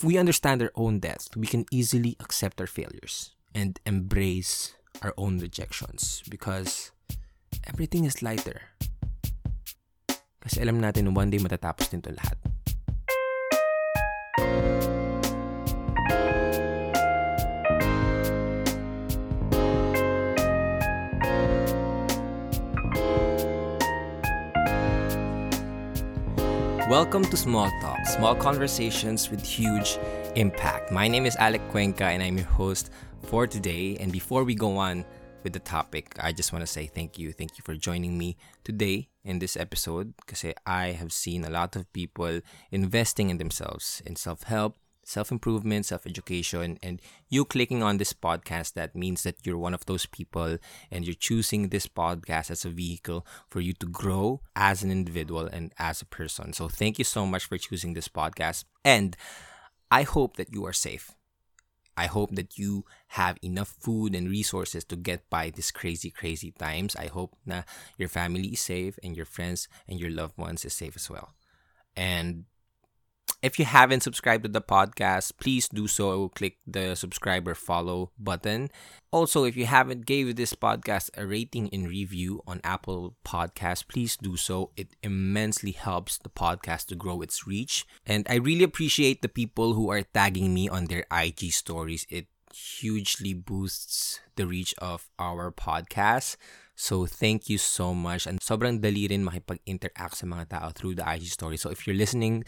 If we understand our own death, we can easily accept our failures and embrace our own rejections because everything is lighter. Kasi alam natin one day matatapos din to lahat. Welcome to Small Talk, small conversations with huge impact. My name is Alec Cuenca and I'm your host for today. And before we go on with the topic, I just want to say thank you. Thank you for joining me today in this episode because I have seen a lot of people investing in themselves, in self help, self improvement, self education, and you clicking on this podcast, that means that you're one of those people and you're choosing this podcast as a vehicle for you to grow as an individual and as a person. So thank you so much for choosing this podcast. And I hope that you are safe. I hope that you have enough food and resources to get by these crazy, crazy times. I hope that your family is safe and your friends and your loved ones is safe as well. And if you haven't subscribed to the podcast, please do so. Click the subscribe or follow button. Also, if you haven't gave this podcast a rating and review on Apple Podcasts, please do so. It immensely helps the podcast to grow its reach. And I really appreciate the people who are tagging me on their IG stories. It hugely boosts the reach of our podcast. So thank you so much. And sobrang dali rin makipag-interact sa mga tao through the IG story. So if you're listening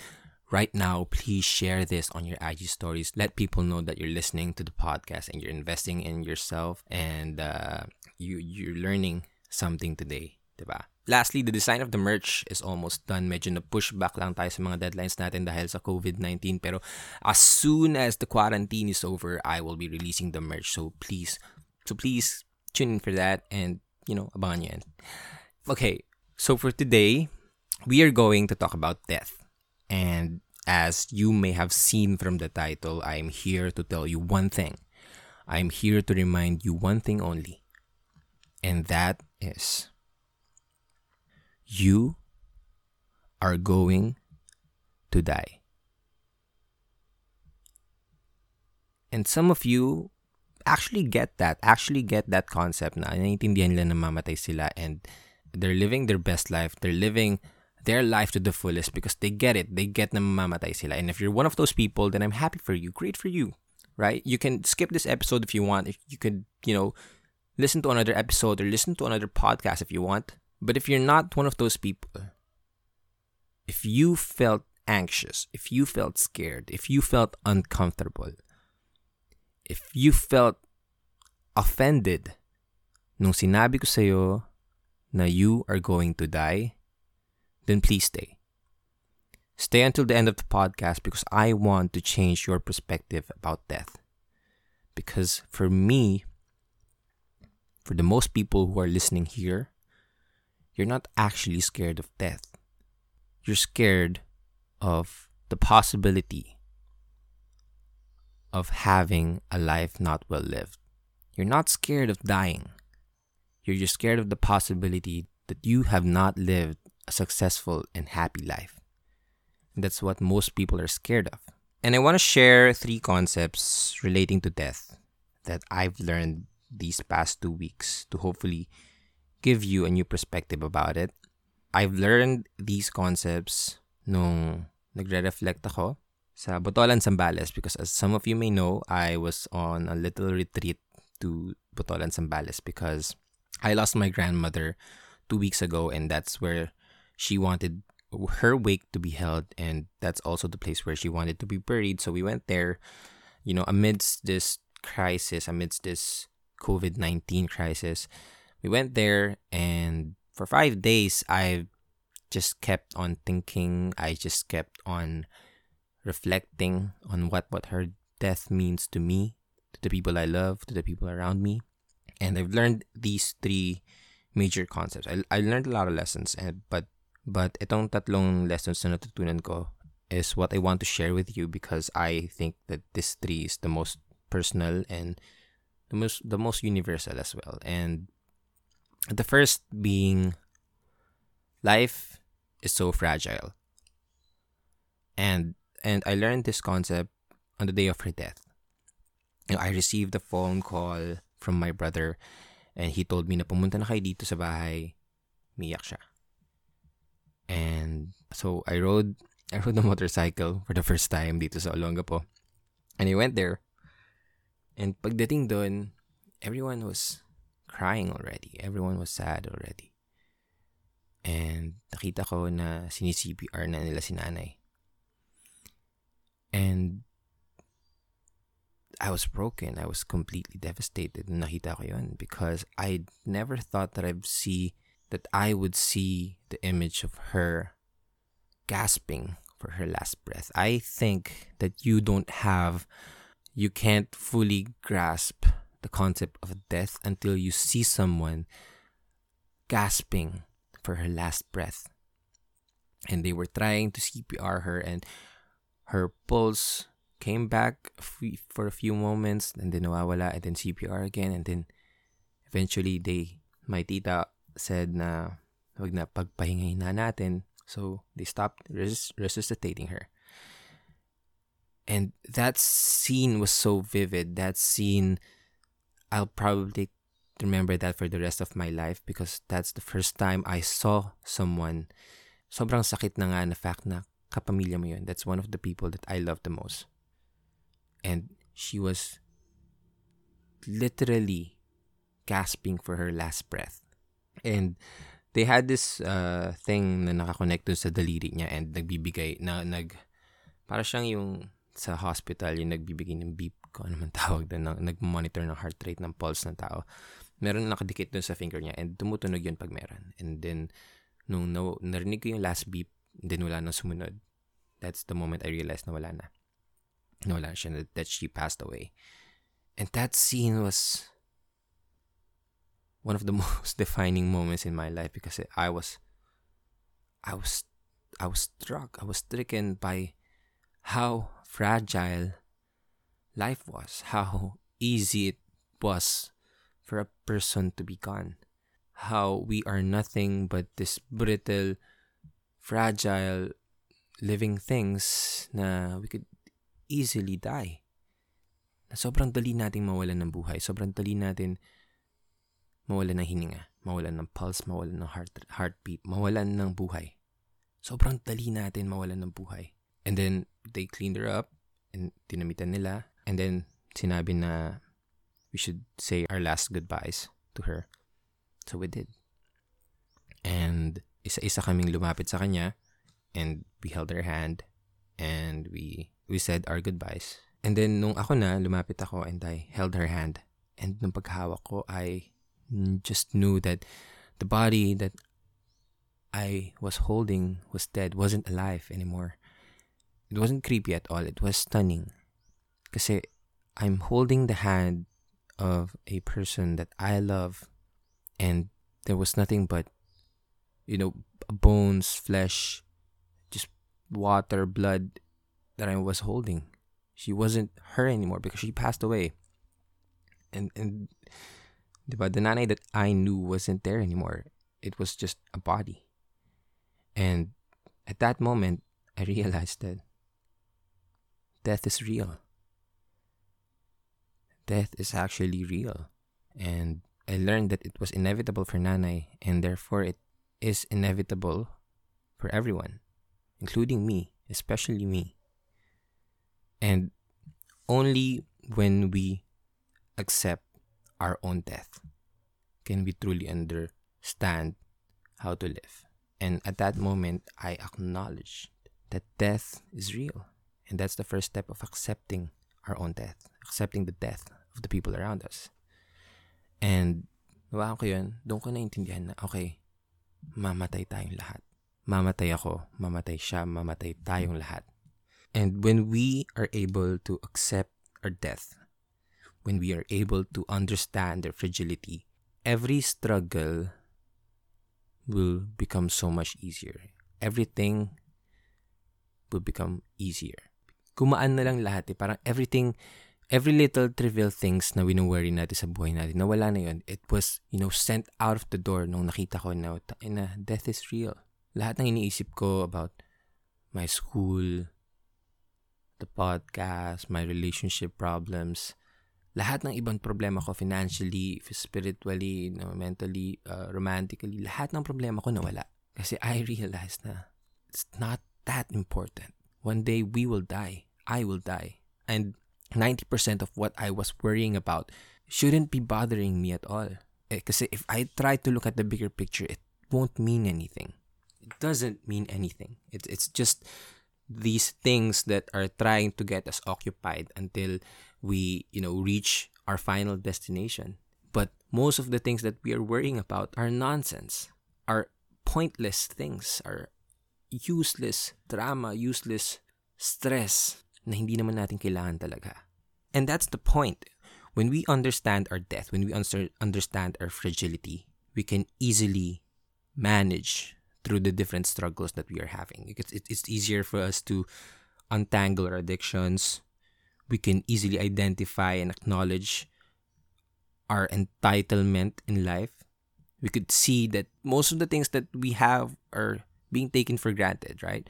right now, please share this on your IG stories. Let people know that you're listening to the podcast and you're investing in yourself and uh, you you're learning something today, diba? Lastly, the design of the merch is almost done. Medyo na-push back lang tayo sa mga deadlines natin dahil sa COVID-19. Pero as soon as the quarantine is over, I will be releasing the merch. So please, so please tune in for that and, you know, abangan yan. Okay, so for today, we are going to talk about death. And as you may have seen from the title, I am here to tell you one thing. I am here to remind you one thing only. And that is you are going to die. And some of you actually get that, actually get that concept na naiintindihan nila na mamatay sila and they're living their best life. They're living their life to the fullest because they get it. They get na mamamatay sila. And if you're one of those people, then I'm happy for you. Great for you. Right? You can skip this episode if you want. If you could, you know, listen to another episode or listen to another podcast if you want. But if you're not one of those people, if you felt anxious, if you felt scared, if you felt uncomfortable, if you felt offended nung sinabi ko sa'yo na you are going to die, then please stay. Stay until the end of the podcast because I want to change your perspective about death. Because for me, for the most people who are listening here, you're not actually scared of death. You're scared of the possibility of having a life not well lived. You're not scared of dying. You're just scared of the possibility that you have not lived a successful and happy life. That's what most people are scared of. And I want to share three concepts relating to death that I've learned these past two weeks to hopefully give you a new perspective about it. I've learned these concepts nung nagre-reflect ako sa Botolan, Zambales because as some of you may know, I was on a little retreat to Botolan, Zambales because I lost my grandmother two weeks ago and that's where she wanted her wake to be held and that's also the place where she wanted to be buried. So we went there you know amidst this crisis amidst this covid-19 crisis. We went there and for 5 days i just kept on thinking. I just kept on reflecting on what what her death means to me to the people i love to the people around me. And i've learned these three major concepts. I, I learned a lot of lessons and but but itong tatlong lessons na natutunan ko is what I want to share with you because I think that this three is the most personal and the most the most universal as well. And the first being life is so fragile. And and I learned this concept on the day of her death, you know, I received a phone call from my brother and he told me na pumunta na kayo dito sa bahay. Miyak siya. And so I rode I rode a motorcycle for the first time dito sa Olongapo. And I went there. And pagdating doon, everyone was crying already. Everyone was sad already. And nakita ko na sini-CPR na nila si nanay. And I was broken. I was completely devastated nakita ko yun because I never thought that I'd see that I would see the image of her gasping for her last breath. I think that you don't have you can't fully grasp the concept of death until you see someone gasping for her last breath. And they were trying to CPR her, and her pulse came back for a few moments, and then nawawala, and then CPR again, and then eventually they, my tita said na wag na pagpahingayin na natin. So they stopped res- resuscitating her. And that scene was so vivid. That scene, I'll probably remember that for the rest of my life because that's the first time I saw someone. Sobrang sakit na nga na fact na kapamilya mo yun. That's one of the people that I love the most. And she was literally gasping for her last breath. And they had this uh, thing na nakakonect dun sa daliri niya and nagbibigay, na, nag, para siyang yung sa hospital yung nagbibigay ng beep ko ano man tawag doon, nag-monitor ng heart rate ng pulse ng tao. Meron nakadikit doon sa finger niya and tumutunog yun pag meron. And then, nung na, narinig ko yung last beep, then wala nang sumunod. That's the moment I realized na wala na. Na wala siya, that she passed away. And that scene was one of the most defining moments in my life because I was I was I was struck, I was stricken by how fragile life was, how easy it was for a person to be gone, how we are nothing but this brittle, fragile living things na we could easily die. Na sobrang dali nating mawalan ng buhay, sobrang dali natin mawalan ng hininga, mawalan ng pulse, mawalan ng heart, heartbeat, mawalan ng buhay. Sobrang dali natin mawalan ng buhay. And then, they cleaned her up and dinamitan nila. And then, sinabi na we should say our last goodbyes to her. So we did. And isa-isa kaming lumapit sa kanya and we held her hand and we we said our goodbyes. And then nung ako na, lumapit ako and I held her hand. And nung paghawak ko, I just knew that the body that I was holding was dead, wasn't alive anymore. It wasn't creepy at all. It was stunning. Because I'm holding the hand of a person that I love and there was nothing but you know bones, flesh, just water, blood that I was holding. She wasn't her anymore because she passed away. And and diba, the nanay that I knew wasn't there anymore. It was just a body. And at that moment, I realized that death is real. Death is actually real. And I learned that it was inevitable for Nanay, and therefore it is inevitable for everyone, including me, especially me. And only when we accept our own death can we truly understand how to live. And at that moment, I acknowledged that death is real. And that's the first step of accepting our own death, accepting the death of the people around us. And nawakan ko yun, doon ko naintindihan na, okay, mamatay tayong lahat. Mamatay ako, mamatay siya, mamatay tayong lahat. And when we are able to accept our death, when we are able to understand their fragility, every struggle will become so much easier. Everything will become easier gumaan na lang lahat eh. Parang everything, every little trivial things na wino-worry natin sa buhay natin, nawala na yun. It was, you know, sent out of the door nung nakita ko na, na death is real. Lahat ng iniisip ko about my school, the podcast, my relationship problems, lahat ng ibang problema ko financially, spiritually, mentally, uh, romantically, lahat ng problema ko nawala. Kasi I realized na it's not that important. One day we will die. I will die. And 90% of what I was worrying about shouldn't be bothering me at all. Eh, if I try to look at the bigger picture, it won't mean anything. It doesn't mean anything. It's it's just these things that are trying to get us occupied until we, you know, reach our final destination. But most of the things that we are worrying about are nonsense, are pointless things, are useless drama, useless stress na hindi naman natin kailangan talaga. And that's the point. When we understand our death, when we understand our fragility, we can easily manage through the different struggles that we are having. It's, it's easier for us to untangle our addictions, we can easily identify and acknowledge our entitlement in life. We could see that most of the things that we have are being taken for granted, right?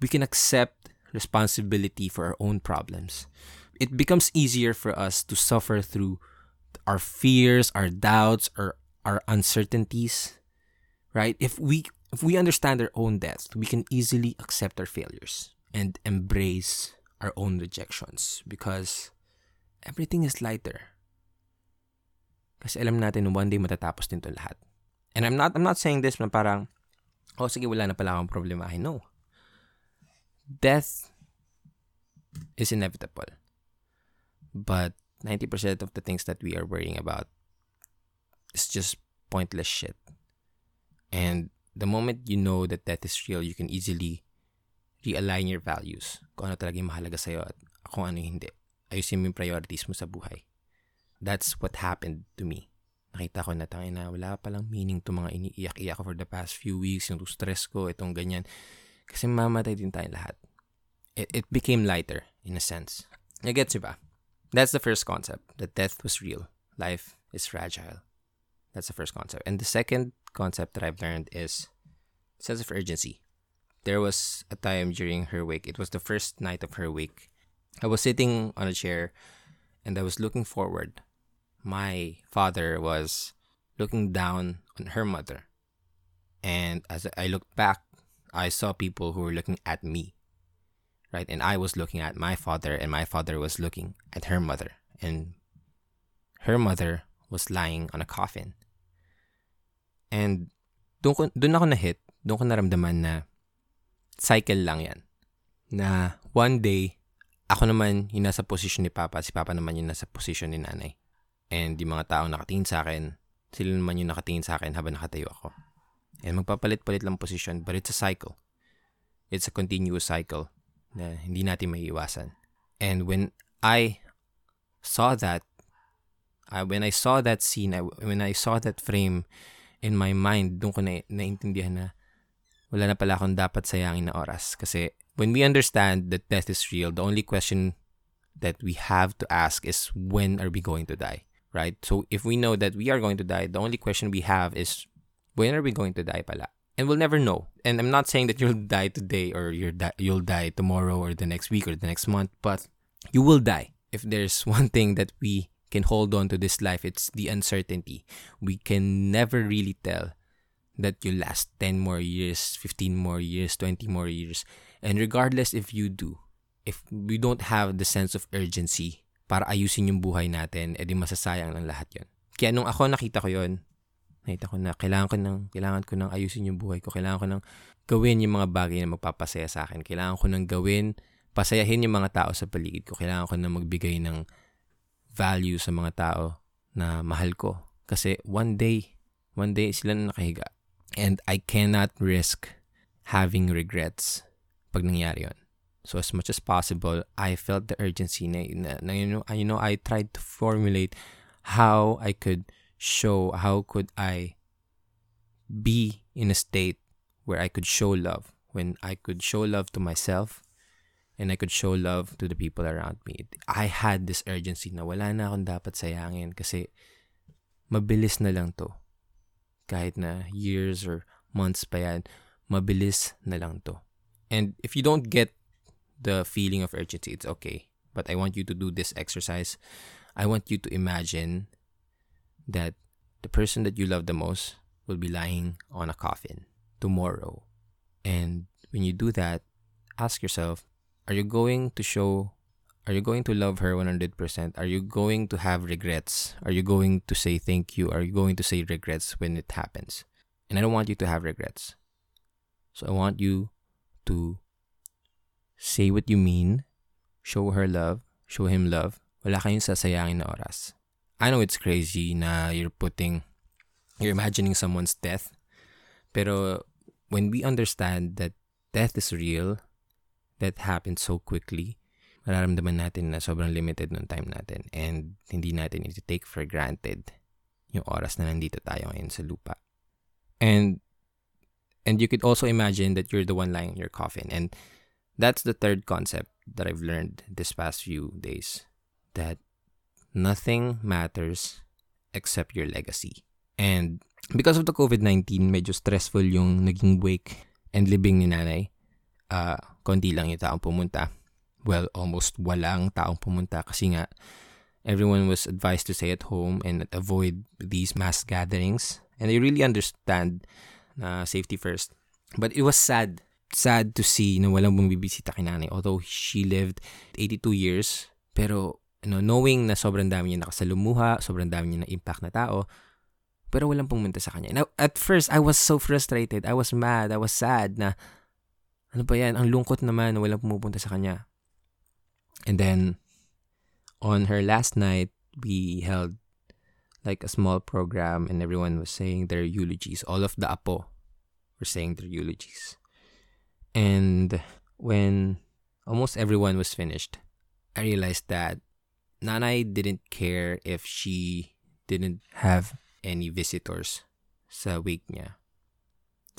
We can accept responsibility for our own problems. It becomes easier for us to suffer through our fears, our doubts, or our uncertainties, right? If we if we understand our own death, we can easily accept our failures and embrace our own rejections because everything is lighter. Kasi alam natin one day matatapos din to lahat. And I'm not I'm not saying this na parang oh sige wala na pala akong problema. I know. Death is inevitable. But 90% of the things that we are worrying about is just pointless shit. And the moment you know that death is real, you can easily realign your values. Kung ano talaga yung mahalaga sa'yo at kung ano hindi. Ayusin mo yung priorities mo sa buhay. That's what happened to me. Nakita ko na tangin na wala palang meaning to mga iniiyak-iyak for the past few weeks, yung stress ko, itong ganyan. Kasi mamatay din tayo lahat. It, it became lighter, in a sense. Nagets ba? That's the first concept, that death was real. Life is fragile. That's the first concept. And the second concept that I've learned is sense of urgency there was a time during her wake. It was the first night of her wake. I was sitting on a chair and I was looking forward. My father was looking down on her mother. And as I looked back, I saw people who were looking at me. Right? And I was looking at my father, and my father was looking at her mother. And her mother was lying on a coffin. And doon, ko, doon ako na-hit, doon ko naramdaman na cycle lang yan. Na one day, ako naman yung nasa position ni Papa, si Papa naman yung nasa position ni Nanay. And yung mga tao nakatingin sa akin, sila naman yung nakatingin sa akin habang nakatayo ako. And magpapalit-palit lang position, but it's a cycle. It's a continuous cycle na hindi natin may iwasan. And when I saw that, uh, when I saw that scene, I, when I saw that frame in my mind, doon ko na naintindihan na wala na pala akong dapat sayangin na oras. Kasi when we understand that death is real, the only question that we have to ask is when are we going to die? Right? So if we know that we are going to die, the only question we have is when are we going to die pala? And we'll never know. And I'm not saying that you'll die today or you're di- you'll die tomorrow or the next week or the next month, but you will die. If there's one thing that we can hold on to this life, it's the uncertainty. We can never really tell that you last 10 more years, 15 more years, 20 more years. And regardless if you do, if we don't have the sense of urgency para ayusin yung buhay natin, edi masasayang lang lahat yon. Kaya nung ako nakita ko yon, nakita ko na kailangan ko ng, kailangan ko ng ayusin yung buhay ko. Kailangan ko ng gawin yung mga bagay na magpapasaya sa akin. Kailangan ko ng gawin, pasayahin yung mga tao sa paligid ko. Kailangan ko ng magbigay ng value sa mga tao na mahal ko. Kasi one day, one day sila na nakahiga And I cannot risk having regrets pag nangyari yon. So as much as possible, I felt the urgency na, na, na you know, you know, I tried to formulate how I could show, how could I be in a state where I could show love, when I could show love to myself and I could show love to the people around me. I had this urgency na wala na akong dapat sayangin kasi mabilis na lang to kahit na years or months pa yan, mabilis na lang to. And if you don't get the feeling of urgency. It's okay. But I want you to do this exercise. I want you to imagine that the person that you love the most will be lying on a coffin tomorrow. And when you do that, ask yourself, are you going to show are you going to love her 100%? Are you going to have regrets? Are you going to say thank you? Are you going to say regrets when it happens? And I don't want you to have regrets. So I want you to say what you mean, show her love, show him love. Wala kayong sasayangin na oras. I know it's crazy na you're putting, you're imagining someone's death. Pero when we understand that death is real, that happens so quickly, mararamdaman natin na sobrang limited ng time natin and hindi natin iti-take for granted yung oras na nandito tayo ngayon sa lupa. And and you could also imagine that you're the one lying in your coffin. And that's the third concept that I've learned this past few days that nothing matters except your legacy. And because of the COVID-19, medyo stressful yung naging wake and libing ni nanay. Uh, konti lang yung taong pumunta. Well, almost walang taong pumunta kasi nga everyone was advised to stay at home and avoid these mass gatherings. And I really understand na uh, safety first. But it was sad. Sad to see na walang bumibisita kay nanay. Although she lived 82 years. Pero know, knowing na sobrang dami niya nakasalumuha, sobrang dami niya na impact na tao, pero walang pumunta sa kanya. Now, at first, I was so frustrated. I was mad. I was sad na, ano ba yan? Ang lungkot naman na walang pumupunta sa kanya. And then, on her last night, we held like a small program and everyone was saying their eulogies. All of the apo were saying their eulogies. And when almost everyone was finished, I realized that Nanay didn't care if she didn't have any visitors sa wake niya,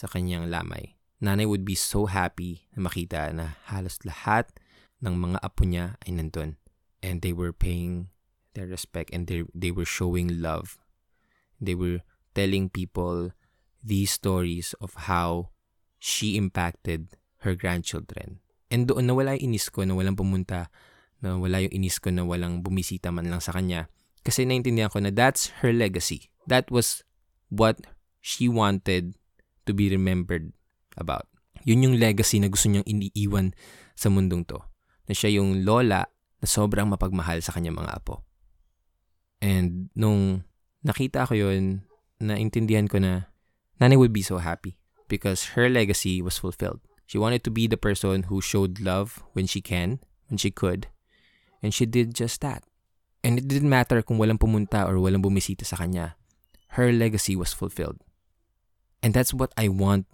sa kanyang lamay. Nanay would be so happy na makita na halos lahat ng mga apo niya ay nandun. And they were paying their respect and they, they were showing love. They were telling people these stories of how she impacted her grandchildren. And doon nawala yung inis ko na walang pumunta na wala yung inis ko na walang bumisita man lang sa kanya. Kasi naintindihan ko na that's her legacy. That was what she wanted to be remembered about. Yun yung legacy na gusto niyang iniiwan sa mundong to. Na siya yung lola na sobrang mapagmahal sa kanyang mga apo. And nung nakita ko yun, naintindihan ko na Nanay would be so happy because her legacy was fulfilled. She wanted to be the person who showed love when she can, when she could, And she did just that. And it didn't matter kung walang pumunta or walang bumisita sa kanya. Her legacy was fulfilled. And that's what I want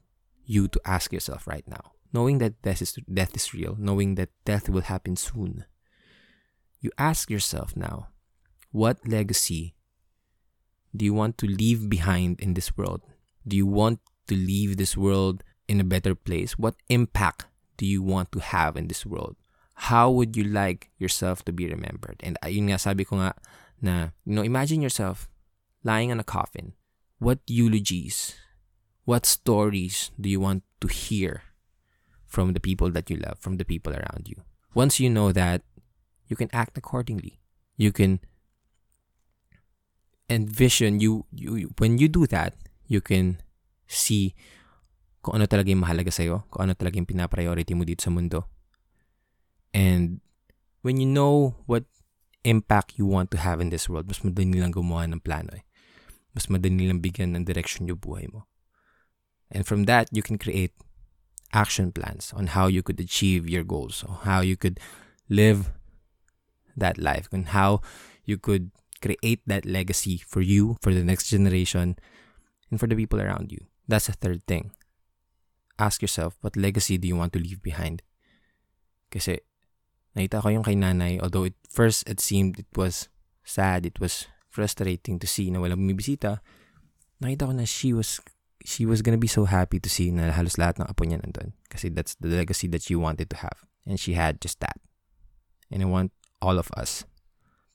you to ask yourself right now. Knowing that death is, death is real, knowing that death will happen soon, you ask yourself now, what legacy do you want to leave behind in this world? Do you want to leave this world in a better place? What impact do you want to have in this world? how would you like yourself to be remembered? And uh, ayun nga, sabi ko nga na, you know, imagine yourself lying on a coffin. What eulogies, what stories do you want to hear from the people that you love, from the people around you? Once you know that, you can act accordingly. You can envision, you, you when you do that, you can see kung ano talaga yung mahalaga sa'yo, kung ano talaga yung pinapriority mo dito sa mundo And when you know what impact you want to have in this world, mas madali lang gumawa ng plano eh. Mas madali lang bigyan ng direction yung buhay mo. And from that, you can create action plans on how you could achieve your goals, on how you could live that life, on how you could create that legacy for you, for the next generation, and for the people around you. That's the third thing. Ask yourself, what legacy do you want to leave behind? Kasi Nakita ko yung kay nanay, although at first it seemed it was sad, it was frustrating to see na walang bumibisita, nakita ko na she was she was gonna be so happy to see na halos lahat ng apo niya nandun. Kasi that's the legacy that she wanted to have. And she had just that. And I want all of us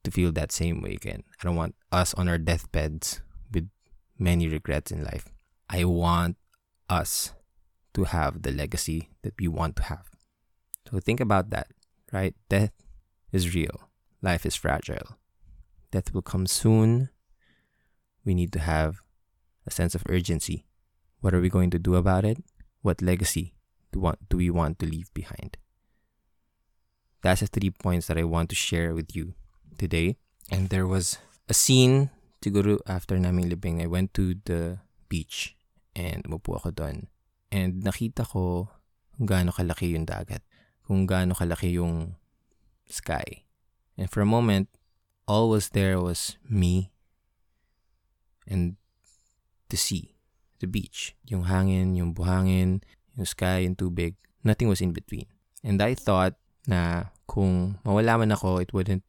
to feel that same way again. I don't want us on our deathbeds with many regrets in life. I want us to have the legacy that we want to have. So think about that, right? Death is real. Life is fragile. Death will come soon. We need to have a sense of urgency. What are we going to do about it? What legacy do, want, do we want to leave behind? That's the three points that I want to share with you today. And there was a scene siguro after naming libing, I went to the beach and umupo ako doon. And nakita ko kung gaano kalaki yung dagat. Kung gaano kalaki yung sky. And for a moment, all was there was me and the sea, the beach. Yung hangin, yung buhangin, yung sky, yung tubig. Nothing was in between. And I thought na kung mawala man ako, it wouldn't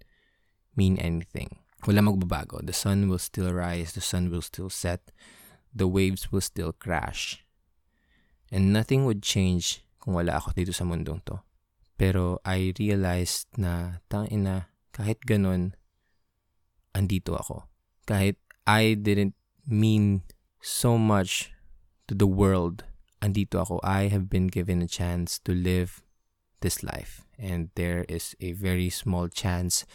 mean anything. Wala magbabago. The sun will still rise, the sun will still set, the waves will still crash. And nothing would change kung wala ako dito sa mundong to. Pero I realized na, tangina, kahit ganun, andito ako. Kahit I didn't mean so much to the world, andito ako. I have been given a chance to live this life. And there is a very small chance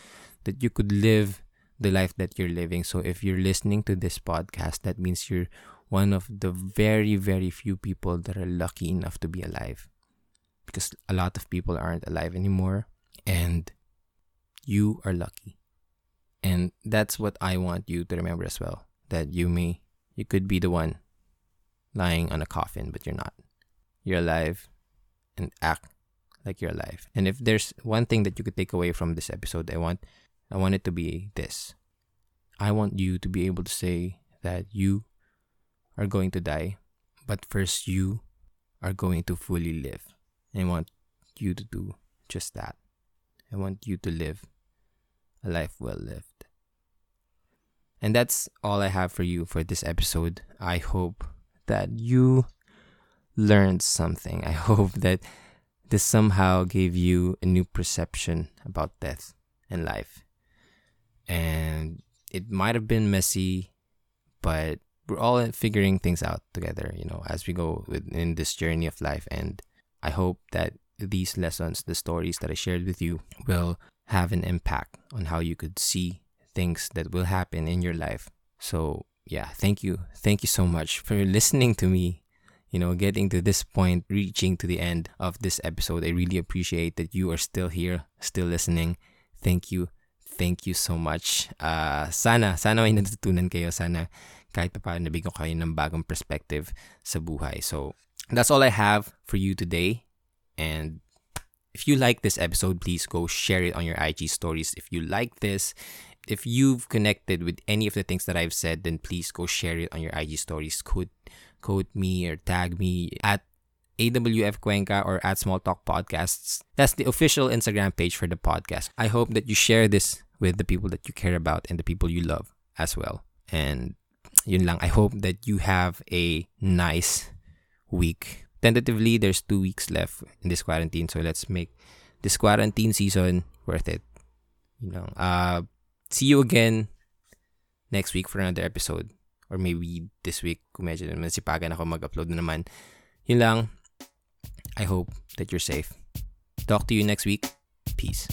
that you could live the life that you're living. So if you're listening to this podcast, that means you're one of the very, very few people that are lucky enough to be alive because a lot of people aren't alive anymore and you are lucky and that's what i want you to remember as well that you may you could be the one lying on a coffin but you're not you're alive and act like you're alive and if there's one thing that you could take away from this episode i want i want it to be this i want you to be able to say that you are going to die but first you are going to fully live I want you to do just that. I want you to live a life well lived. And that's all I have for you for this episode. I hope that you learned something. I hope that this somehow gave you a new perception about death and life. And it might have been messy, but we're all figuring things out together, you know, as we go in this journey of life. And I hope that these lessons, the stories that I shared with you, will have an impact on how you could see things that will happen in your life. So, yeah, thank you. Thank you so much for listening to me. You know, getting to this point, reaching to the end of this episode. I really appreciate that you are still here, still listening. Thank you. Thank you so much. Uh, sana, sana may natutunan kayo. Sana kahit pa paano nabigyan kayo ng bagong perspective sa buhay. So, that's all I have for you today. And if you like this episode, please go share it on your IG stories. If you like this, if you've connected with any of the things that I've said, then please go share it on your IG stories. Code, code me or tag me at AWF Cuenca or at Small Talk Podcasts. That's the official Instagram page for the podcast. I hope that you share this with the people that you care about and the people you love as well. And yun lang. I hope that you have a nice week. Tentatively, there's two weeks left in this quarantine, so let's make this quarantine season worth it. You know, uh, see you again next week for another episode. Or maybe this week, kung medyo naman sipagan ako mag-upload na naman. Yun lang. I hope that you're safe. Talk to you next week. Peace.